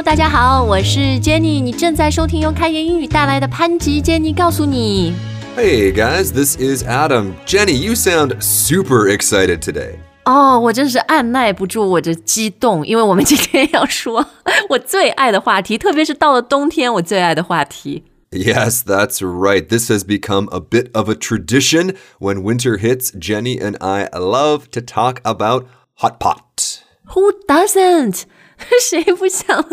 Hello，大家好，我是 Jenny，你正在收听由开言英语带来的潘吉 Jenny 告诉你。 Hey guys, this is Adam. Jenny, you sound super excited today. 哦，我真是按耐不住我的激动，因为我们今天要说我最爱的话题，特别是到了冬天，我最爱的话题。 Yes, that's right. This has become a bit of a tradition. When winter hits, Jenny and I love to talk about hot pot. Who doesn't？ 谁不想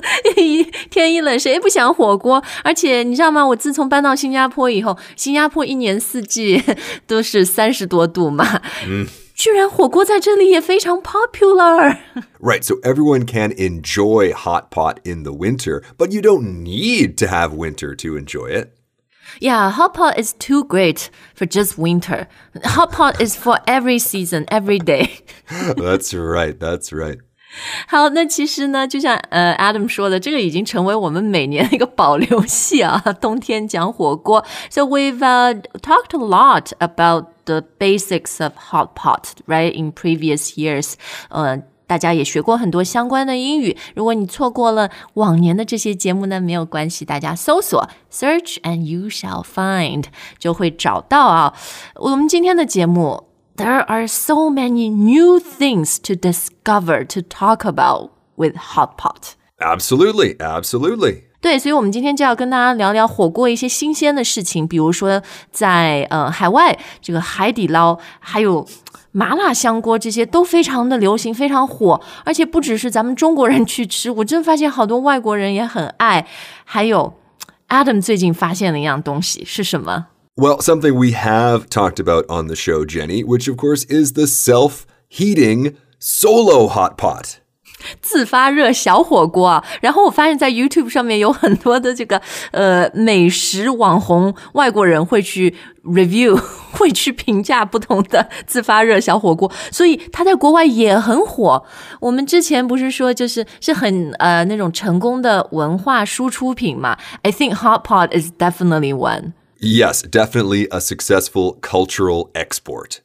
天一冷，谁不想火锅？而且你知道吗？我自从搬到新加坡以后，新加坡一年四季都是三十多度嘛，嗯，居然火锅在这里也非常 popular。 Right, so everyone can enjoy hot pot in the winter, but you don't need to have winter to enjoy it. Yeah, hot pot is too great for just winter. Hot pot is for every season, every day. That's right, that's right. 好，那其实呢，就像呃 Adam 说的，这个已经成为我们每年的一个保留戏啊。冬天讲火锅，So we've uh, talked a lot about the basics of hot pot, right? In previous years, 呃。大家也学过很多相关的英语。如果你错过了往年的这些节目呢，没有关系，大家搜索 search and you shall find 就会找到啊。我们今天的节目 there are so many new things to discover to talk about with hot pot。 Absolutely, absolutely. 对，所以我们今天就要跟大家聊聊火锅一些新鲜的事情，比如说在呃海外这个海底捞，还有麻辣香锅这些都非常的流行，非常火，而且不只是咱们中国人去吃，我真发现好多外国人也很爱。还有 Adam 最近发现了一样东西是什么？ Well, something we have talked about on the show, Jenny, which of course is the self heating solo hot pot. 自发热小火锅啊，然后我发现，在 YouTube 上面有很多的这个呃美食网红外国人会去 review，会去评价不同的自发热小火锅，所以它在国外也很火。我们之前不是说就是是很呃那种成功的文化输出品嘛？I think hot pot is definitely one。 Yes, definitely a successful cultural export.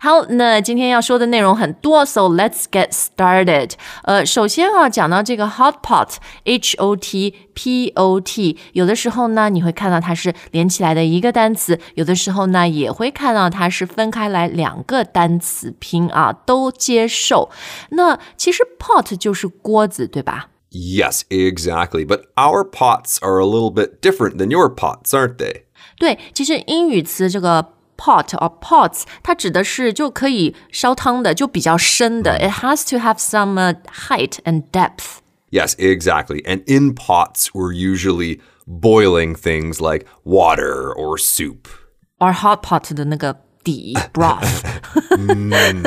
好，那今天要说的内容很多，so let's get started。呃，首先啊，讲到这个 hot pot，h o t p o t，有的时候呢，你会看到它是连起来的一个单词，有的时候呢，也会看到它是分开来两个单词拼啊，都接受。那其实 pot 就是锅子，对吧？ Yes, exactly. But our pots are a little bit different than your pots, aren't they? 对，其实英语词这个 pot or pots，它指的是就可以烧汤的，就比较深的。It has to have some、uh, height and depth。 Yes, exactly. And in pots, we're usually boiling things like water or soup. or hot pot 的那个底 broth。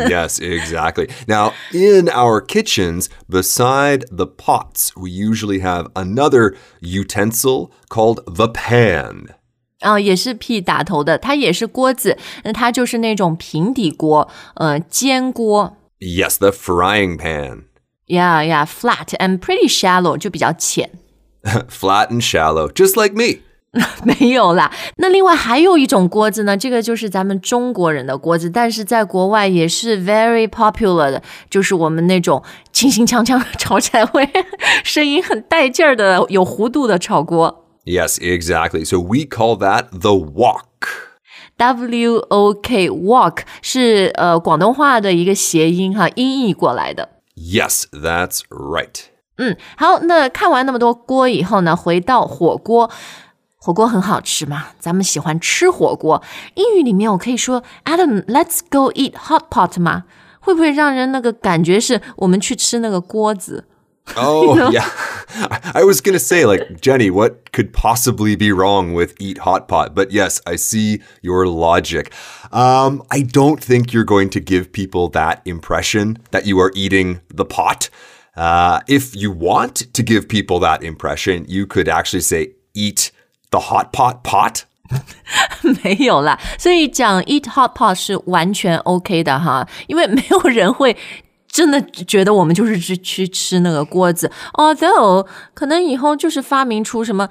yes, exactly. Now, in our kitchens, beside the pots, we usually have another utensil called the pan. 啊、也是 P 打头的，它也是锅子，那它就是那种平底锅，呃，煎锅 Yes, the frying pan.，yeah yeah flat and pretty shallow，就比较浅。Flat and shallow, just like me. 没有啦，那另外还有一种锅子呢，这个就是咱们中国人的锅子，但是在国外也是 very popular 的，就是我们那种轻轻锵锵炒起来会声音很带劲儿的、有弧度的炒锅。Yes, exactly. So we call that the wok. W O K wok 是呃广东话的一个谐音哈，音译过来的。Yes, that's right. 嗯，好，那看完那么多锅以后呢，回到火锅，火锅很好吃嘛，咱们喜欢吃火锅。英语里面我可以说 Adam，let's go eat hot pot 吗？会不会让人那个感觉是我们去吃那个锅子？Oh, yeah. I I was going to say, like, Jenny, what could possibly be wrong with Eat Hot Pot? But yes, I see your logic. Um, I don't think you're going to give people that impression that you are eating the pot. Uh, if you want to give people that impression, you could actually say, eat the hot pot pot. 没有啦，所以讲 eat hot pot 是完全 OK 的哈，因为没有人会 真的觉得我们就是去去吃那个锅子。Although 可能以后就是发明出什么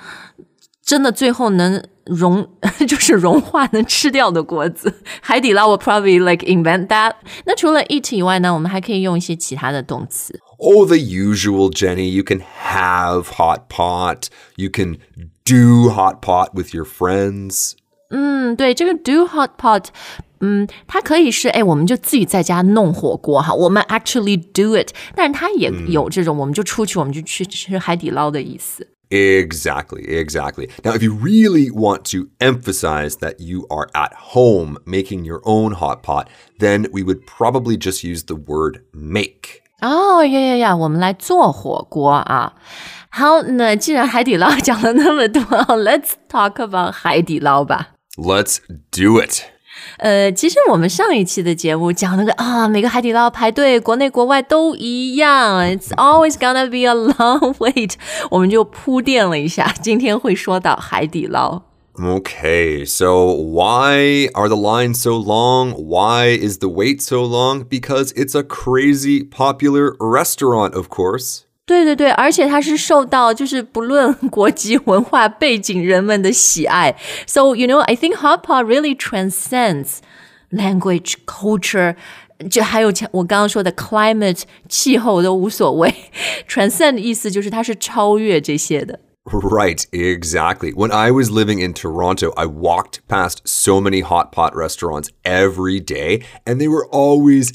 真的最后能融，就是融化能吃掉的锅子。海底捞 will probably like invent that。那除了 eat 以外呢，我们还可以用一些其他的动词。Oh, the usual, Jenny. You can have hot pot. You can do hot pot with your friends. 嗯，对，这个 do hot pot，嗯，它可以是哎，我们就自己在家弄火锅哈，我们 actually do it，但是它也有这种，我们就出去，我们就去吃海底捞的意思。 Exactly, exactly. Now, if you really want to emphasize that you are at home making your own hot pot, then we would probably just use the word make. 哦呀呀呀，我们来做火锅啊！好，那既然海底捞讲了那么多，Let's talk about 海底捞吧。 Let's do it. 呃，其实我们上一期的节目讲那个啊，每个海底捞排队，国内国外都一样，It's always gonna be a long wait。我们就铺垫了一下，今天会说到海底捞。 Okay, so why are the lines so long? Why is the wait so long? Because it's a crazy popular restaurant, of course. 对对对，而且它是受到就是不论国籍文化背景人们的喜爱。So you know, I think hot pot really transcends language, culture. 就还有我刚刚说的 climate 气候都无所谓，transcend 意思就是它是超越这些的。 Right, exactly. When I was living in Toronto, I walked past so many hot pot restaurants every day, and they were always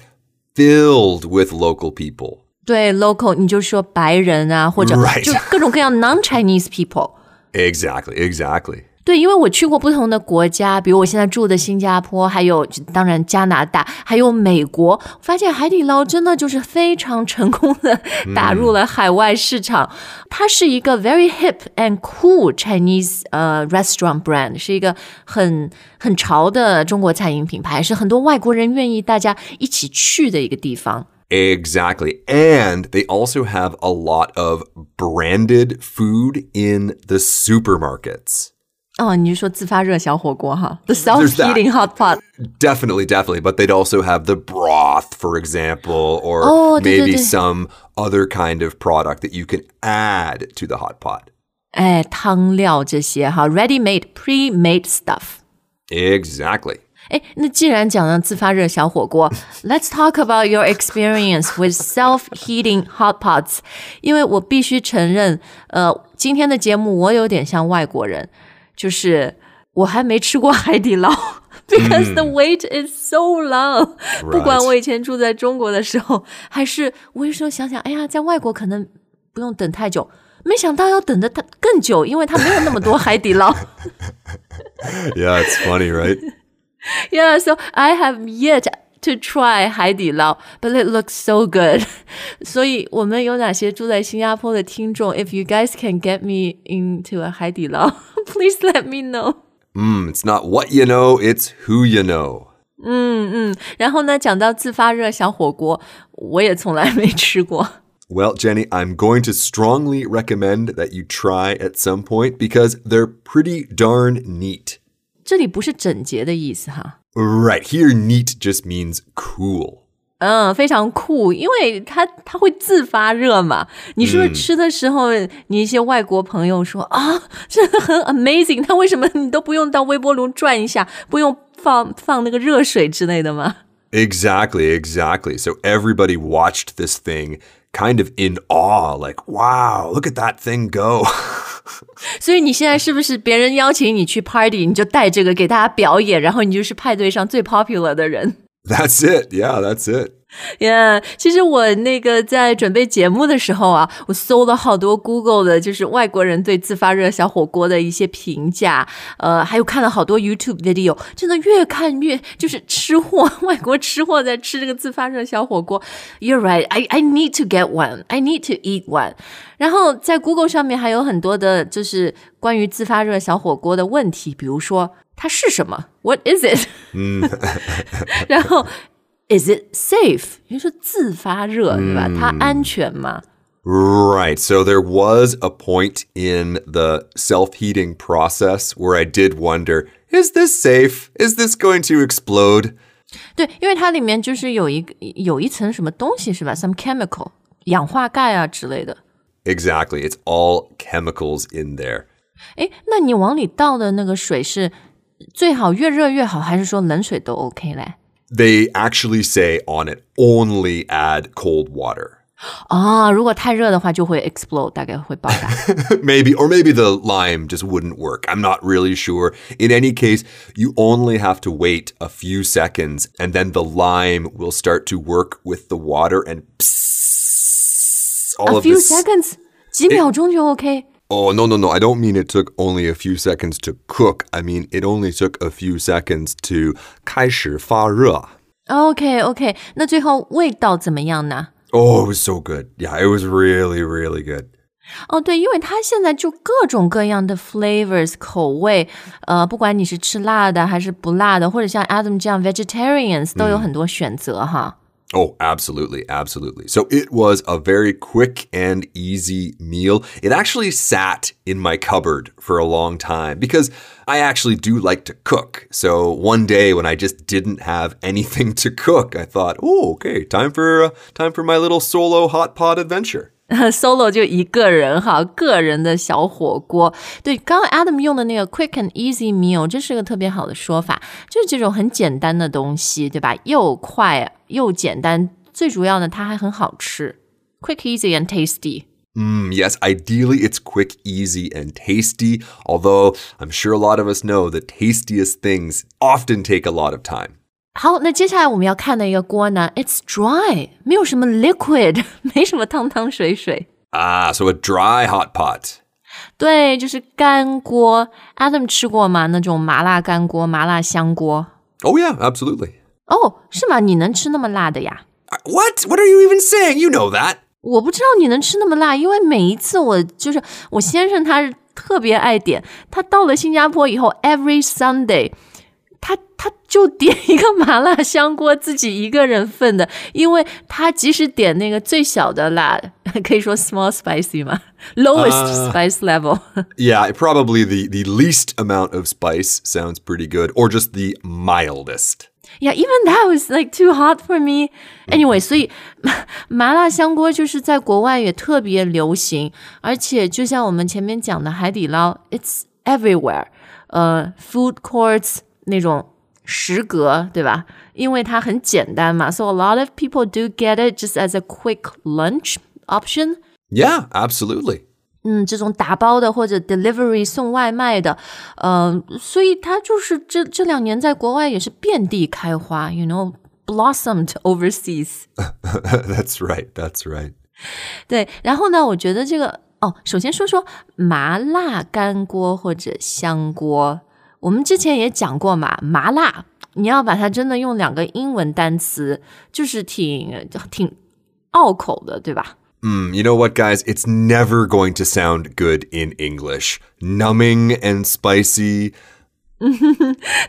filled with local people. 对 local 你就说白人啊，或者.就各种各样 non-Chinese people。Exactly, exactly. 对，因为我去过不同的国家，比如我现在住的新加坡，还有当然加拿大，还有美国，发现海底捞真的就是非常成功的打入了海外市场。它是一个 very hip and cool Chinese 呃、restaurant brand，是一个很很潮的中国餐饮品牌，是很多外国人愿意大家一起去的一个地方。Exactly. And they also have a lot of branded food in the supermarkets. 哦，你是说自发热小火锅哈？The There's that. self-heating hot pot。 Definitely, definitely. But they'd also have the broth, for example, or Oh, 对，对， maybe 对。 some other kind of product that you can add to the hot pot. 哎，汤料这些哈，ready-made、pre-made stuff。 Exactly. 哎，那既然讲了自发热小火锅，Let's talk about your experience with self-heating hot pots。因为我必须承认，呃，今天的节目我有点像外国人，就是我还没吃过海底捞。Because the wait is so long，、不管我以前住在中国的时候，还是我有时候想想，哎呀，在外国可能不用等太久，没想到要等的它更久，因为它没有那么多海底捞。 Yeah, it's funny, right? Yeah, so I have yet to try 海底捞，but it looks so good. 所以我们有哪些住在新加坡的听众？If you guys can get me into a 海底捞，please let me know. Mm, it's not what you know, it's who you know. 然后呢，讲到自发热小火锅，我也从来没吃过。 Well, Jenny, I'm going to strongly recommend that you try at some point because they're pretty darn neat. 这里不是整洁的意思哈， Right, here neat just means cool. 嗯，非常酷，因为它它会自发热嘛。你是不是吃的时候，你一些外国朋友说啊，真的很 amazing，它为什么你都不用到微波炉转一下，不用放放那个热水之类的吗？ Exactly, exactly. So everybody watched this thing kind of in awe, like, wow, look at that thing go. 所以你现在是不是别人邀请你去 party，你就带这个给大家表演，然后你就是派对上最 popular 的人？that's it. Yeah, that's it. Yeah，其实我那个在准备节目的时候啊，我搜了好多 Google 的，就是外国人对自发热小火锅的一些评价，呃，还有看了好多 YouTube video，真的越看越就是吃货，外国吃货在吃这个自发热小火锅。You're right, I I need to get one, I need to eat one。然后在 Google 上面还有很多的，就是关于自发热小火锅的问题，比如说它是什么？What is it？嗯 然后 Is it safe？你说自发热对吧？它安全吗？ Right. So there was a point in the self heating process where I did wonder is this safe? Is this going to explode? 对，因为它里面就是有一个有一层什么东西是吧？Some chemical，氧化钙啊之类的。 Exactly. It's all chemicals in there. 诶，那你往里倒的那个水是最好越热越好，还是说冷水都 OK 嘞？ They actually say on it only add cold water. 啊，如果太热的话就会 explode，大概会爆炸。 maybe, or maybe the lime just wouldn't work. I'm not really sure. In any case, you only have to wait a few seconds and then the lime will start to work with the water and psst, all A of few this. seconds，几秒钟就 OK。 Oh, no, no, no. I don't mean it took only a few seconds to cook. I mean, it only took a few seconds to 开始发热. OK OK，那最后味道怎么样呢？ Oh, it was so good. Yeah, it was really, really good. 哦，对，因为它现在就各种各样的 flavors 口味，呃，不管你是吃辣的还是不辣的，或者像 Adam 这样 vegetarians 都有很多选择哈。 Oh, absolutely, absolutely. So it was a very quick and easy meal. It actually sat in my cupboard for a long time because I actually do like to cook. So one day when I just didn't have anything to cook, I thought, "Oh, okay, time for uh, time for my little solo hot pot adventure." Solo 就一个人哈，个人的小火锅。对，刚刚 Adam 用的那个 quick and easy meal，这是个特别好的说法，就是这种很简单的东西，对吧？又快又简单，最主要的它还很好吃。Quick, easy and tasty。Mm, yes, ideally it's quick, easy, and tasty, although I'm sure a lot of us know the tastiest things often take a lot of time. 好，那接下来我们要看的一个锅呢，It's dry，没有什么 liquid，没什么汤汤水水。 Ah, so a dry hot pot. 对，就是干锅。Adam 吃过吗？那种麻辣干锅、麻辣香锅？ Oh yeah, absolutely. 哦，是吗？你能吃那么辣的呀？ Uh, What? What are you even saying? You know that. 我不知道你能吃那么辣，因为每一次我就是我先生他是特别爱点，他到了新加坡以后，every Sunday。 他他就点一个麻辣香锅，自己一个人份的，因为他即使点那个最小的辣，可以说 small spicy 嘛，lowest spice level， Yeah, probably the, the least amount of spice sounds pretty good, or just the mildest. Yeah, even that was like too hot for me. Anyway，所以麻辣香锅就是在国外也特别流行，而且就像我们前面讲的海底捞，it's everywhere。呃，food courts 那种 食阁，对吧？因为它很简单嘛，so a lot of people do get it just as a quick lunch option. Yeah, absolutely. 嗯，这种打包的或者 delivery 送外卖的，呃，所以它就是这这两年在国外也是遍地开花，you know blossomed overseas. that's right, that's right. 对，然后呢，我觉得这个哦，首先说说麻辣干锅或者香锅。我们之前也讲过嘛，麻辣你要把它真的用两个英文单词，就是挺挺拗口的，对吧？Mm, you know what, guys? It's never going to sound good in English. Numbing and spicy.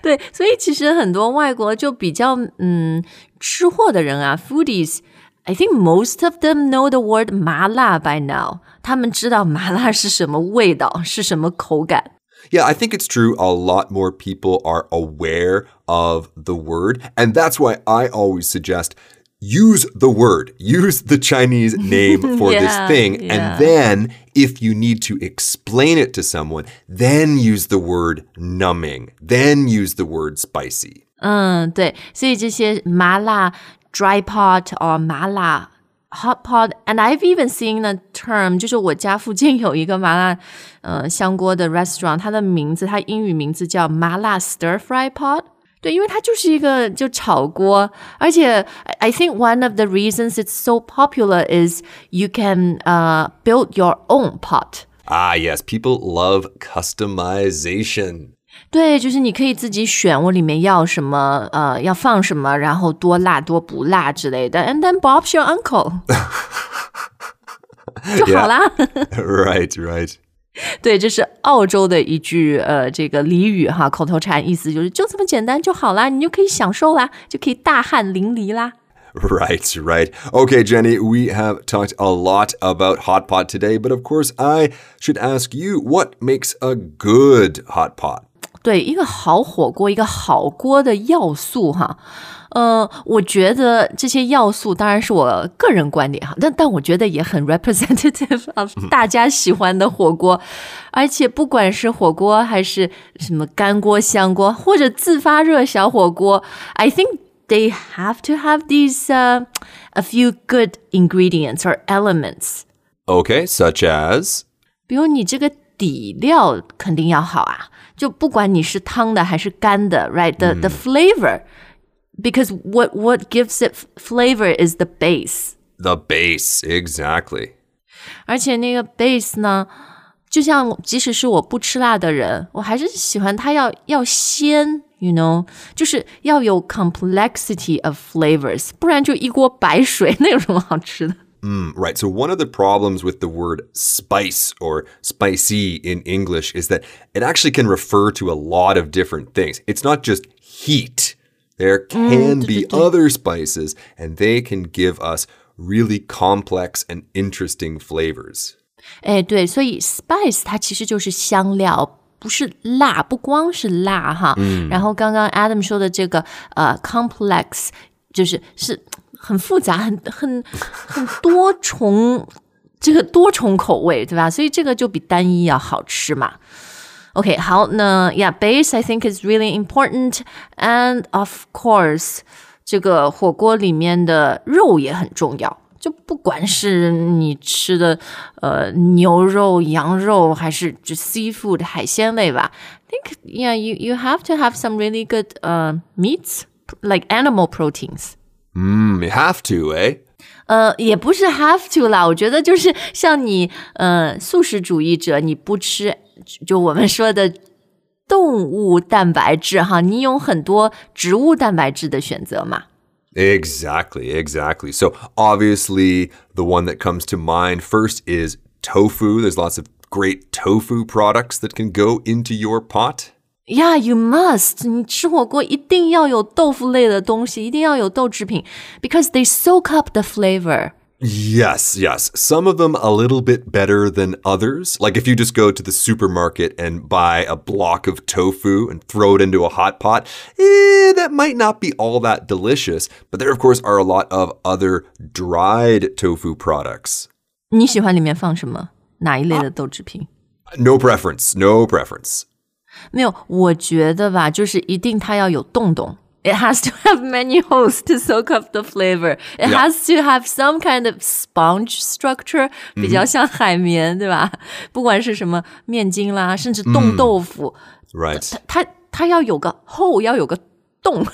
对，所以其实很多外国就比较嗯吃货的人啊，foodies。I think most of them know the word 麻辣 by now。他们知道麻辣是什么味道，是什么口感。Yeah, I think it's true. A lot more people are aware of the word. And that's why I always suggest use the word, use the Chinese name for Yeah, this thing. yeah. And then if you need to explain it to someone, then use the word numbing, then use the word spicy. 嗯，对，所以这些麻辣 dry pot or 麻辣 hot pot，and I've even seen a term，就是我家附近有一个麻辣呃香锅的 restaurant，它的名字，它英语名字叫麻辣 stir fry pot。对，因为它就是一个就炒锅，而且 I I think one of the reasons it's so popular is you can uh build your own pot。 Ah, yes, people love customization. 对，就是你可以自己选我里面要什么，呃，要放什么，然后多辣多不辣之类的。And then Bob's your uncle，就好啦。 right, right. 对，这是澳洲的一句呃这个俚语哈，口头禅，意思就是就这么简单就好啦，你就可以享受啦，就可以大汗淋漓啦。 Right, right. Okay, Jenny, we have talked a lot about hot pot today, but of course, I should ask you what makes a good hot pot? 对一个好火锅，一个好锅的要素哈，呃，我觉得这些要素当然是我个人观点哈，但但我觉得也很 representative of 大家喜欢的火锅，而且不管是火锅还是什么干锅、香锅或者自发热小火锅，I think they have to have these a few good ingredients or elements. Okay, such as 比如你这个底料肯定要好啊。就不管你是汤的还是干的，right？The、the flavor because what what gives it flavor is the base. the base. Exactly. 而且那个 base 呢，就像即使是我不吃辣的人，我还是喜欢它要要鲜，you know，就是要有 complexity of flavors，不然就一锅白水，那有什么好吃的？ Mm, right. So, one of the problems with the word spice or spicy in English is that it actually can refer to a lot of different things. It's not just heat, there can be other spices, and they can give us really complex and interesting flavors. 哎，对，所以 spice 它其实就是香料，不是辣，不光是辣哈。然后刚刚 Adam 说的这个呃 complex，就是是 很复杂、很很很多重，这个多重口味，对吧？所以这个就比单一要好吃嘛。OK，好，那 Yeah，base I think is really important, and of course，这个火锅里面的肉也很重要。就不管是你吃的呃牛肉、羊肉，还是就 seafood 海鲜类吧 think yeah you you have to have some really good uh meats like animal proteins。Mm, you have to, eh? 呃，也不是 have to 啦，我觉得就是像你呃素食主义者，你不吃就我们说的动物蛋白质哈，你有很多植物蛋白质的选择嘛。 Exactly, exactly. So, obviously, the one that comes to mind first is tofu. There's lots of great tofu products that can go into your pot. Yeah, you must. 你吃火锅一定要有豆腐类的东西，一定要有豆制品，because they soak up the flavor. Yes, yes. Some of them a little bit better than others. Like if you just go to the supermarket and buy a block of tofu and throw it into a hot pot, eh, that might not be all that delicious. But there, of course, are a lot of other dried tofu products. 你喜欢里面放什么？哪一类的豆制品？ No preference, no preference. 没有，我觉得吧，就是一定它要有洞洞。It has to have many holes to soak up the flavor. It Yeah. has to have some kind of sponge structure，比较像海绵，对吧？不管是什么面筋啦，甚至冻豆腐， Right. 它它要有个 hole，要有个洞，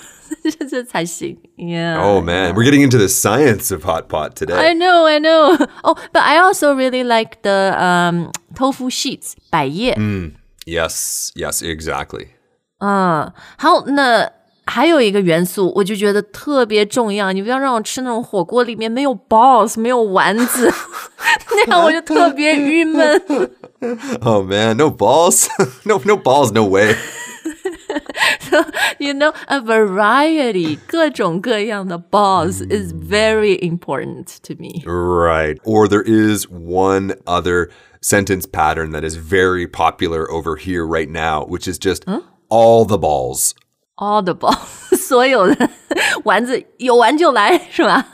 这这才行。Yeah. Oh man, we're getting into the science of hot pot today. I know, I know. Oh, but I also really like the um tofu sheets 百叶。 Yes, yes, exactly. 嗯，好，那还有一个元素，我就觉得特别重要。你不要让我吃那种火锅里面没有 balls，没有丸子，那样我就特别郁闷。 Oh man, no balls. no no balls, no way. You know, a variety，各种各样的 balls is very important to me. Right. Or there is one other sentence pattern that is very popular over here right now, which is just all the balls. All the balls，所有的丸子有丸就来，是吧？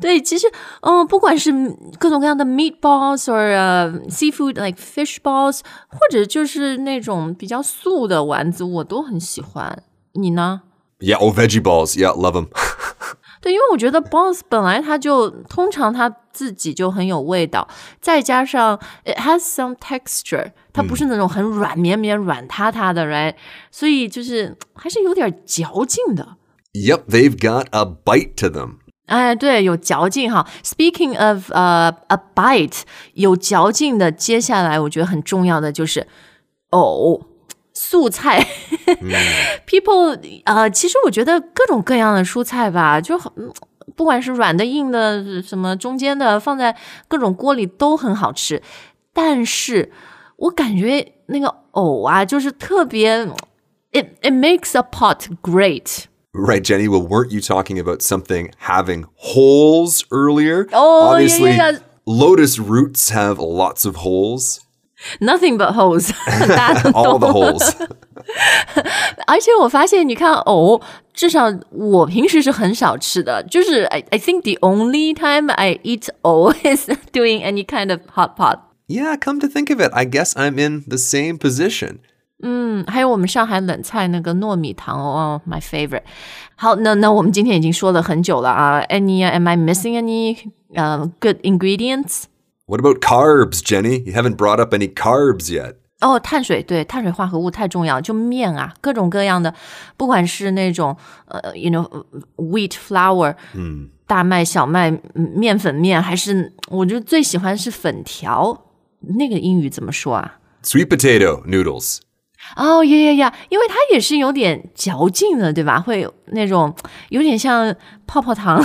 对，其实，嗯，不管是各种各样的 meatballs or、uh, seafood like fish balls，或者就是那种比较素的丸子，我都很喜欢。你呢？ Yeah, oh veggie balls. Yeah, love them. 对，因为我觉得 balls 本来它就通常它自己就很有味道，再加上 it has some texture，它不是那种很软绵绵、软塌塌的，right？所以就是还是有点嚼劲的。yep, they've got a bite to them. 哎，对，有嚼劲哈。Speaking of 呃、a bite，有嚼劲的，接下来我觉得很重要的就是藕，素菜。People 呃，其实我觉得各种各样的蔬菜吧，就很嗯不管是软的、硬的，什么中间的，放在各种锅里都很好吃。但是我感觉那个藕啊，就是特别，it it makes a pot great。 Right, Jenny. Well, weren't you talking about something having holes earlier? Oh, yeah, Obviously, yeah, yeah. lotus roots have lots of holes. Nothing but holes，大家都 All the 懂 holes. 而且我发现，你看藕，至少我平时是很少吃的。就是 I I think the only time I eat 藕 is doing any kind of hot pot. Yeah, come to think of it, I guess I'm in the same position. 嗯，还有我们上海冷菜那个糯米糖藕、oh,，my favorite。好，那那我们今天已经说了很久了啊。Any am I missing any 呃、uh, good ingredients? What about carbs, Jenny? You haven't brought up any carbs yet. 哦，碳水对，碳水化合物太重要，就面啊，各种各样的，不管是那种呃，you know wheat flour，嗯，大麦、小麦、嗯面粉面，还是我就最喜欢是粉条，那个英语怎么说啊？Sweet potato noodles. 哦，呀呀呀，因为它也是有点嚼劲的，对吧？会有那种有点像泡泡糖、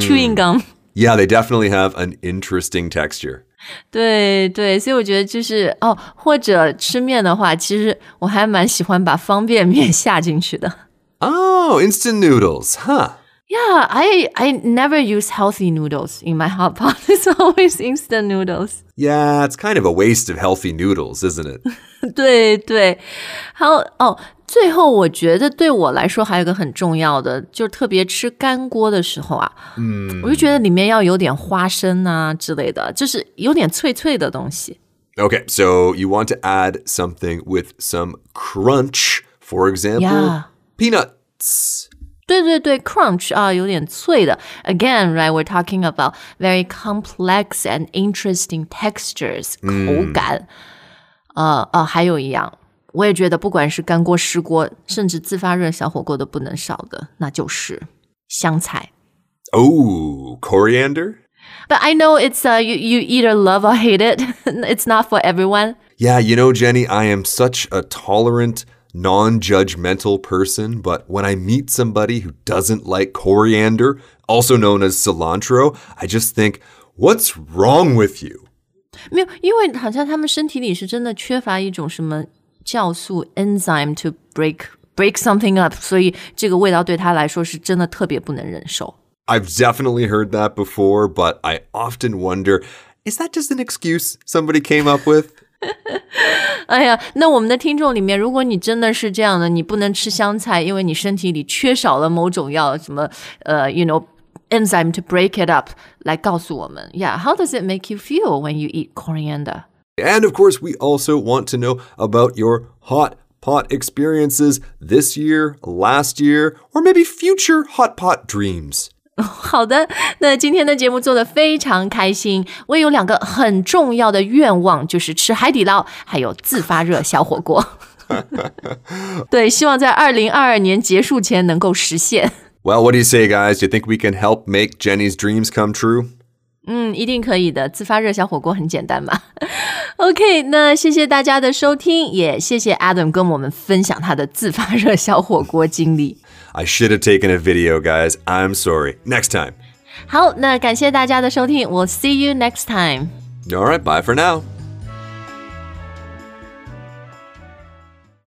chewing gum。Yeah, they definitely have an interesting texture. 对对，所以我觉得就是哦，或者吃面的话，其实我还蛮喜欢把方便面下进去的。 Oh, instant noodles, huh? Yeah, I I never use healthy noodles in my hot pot. It's always instant noodles. Yeah, it's kind of a waste of healthy noodles, isn't it? 对对，还有哦， 最后我觉得对我来说还有一个很重要的，就是特别吃干锅的时候啊，嗯，我就觉得里面要有点花生啊之类的，就是有点脆脆的东西。Okay, so you want to add something with some crunch, for example, Yeah. peanuts. 对对对，crunch 啊，有点脆的。Again, right? We're talking about very complex and interesting textures，、口感。呃呃，还有一样，我也觉得不管是干锅、湿锅，甚至自发热小火锅都不能少的，那就是香菜。 Oh, coriander? But I know it's uh you you either love or hate it. it's not for everyone. Yeah, you know, Jenny, I am such a tolerant, non judgmental person, but when I meet somebody who doesn't like coriander, also known as cilantro, I just think, what's wrong with you? 没有，因为好像他们身体里是真的缺乏一种什么 酵素 enzyme to break break something up，所以这个味道对他来说是真的特别不能忍受。 I've definitely heard that before, but I often wonder is that just an excuse somebody came up with? 哎呀，那我们的听众里面，如果你真的是这样的，你不能吃香菜，因为你身体里缺少了某种药，什么呃，you know。enzyme to break it up 来告诉我们，Yeah, how does it make you feel when you eat coriander? And of course, we also want to know about your hot pot experiences this year, last year, or maybe future hot pot dreams. 好的，那今天的节目做的非常开心。我也有两个很重要的愿望，就是吃海底捞，还有自发热小火锅。对，希望在二零二二年结束前能够实现。 Well, what do you say, guys? Do you think we can help make Jenny's dreams come true? 嗯，一定可以的。自发热小火锅很简单嘛。OK，那谢谢大家的收听，也谢谢 Adam 跟我们分享他的自发热小火锅经历。I should have taken a video, guys. I'm sorry. Next time. 好，那感谢大家的收听，We'll see you next time。All right, bye for now.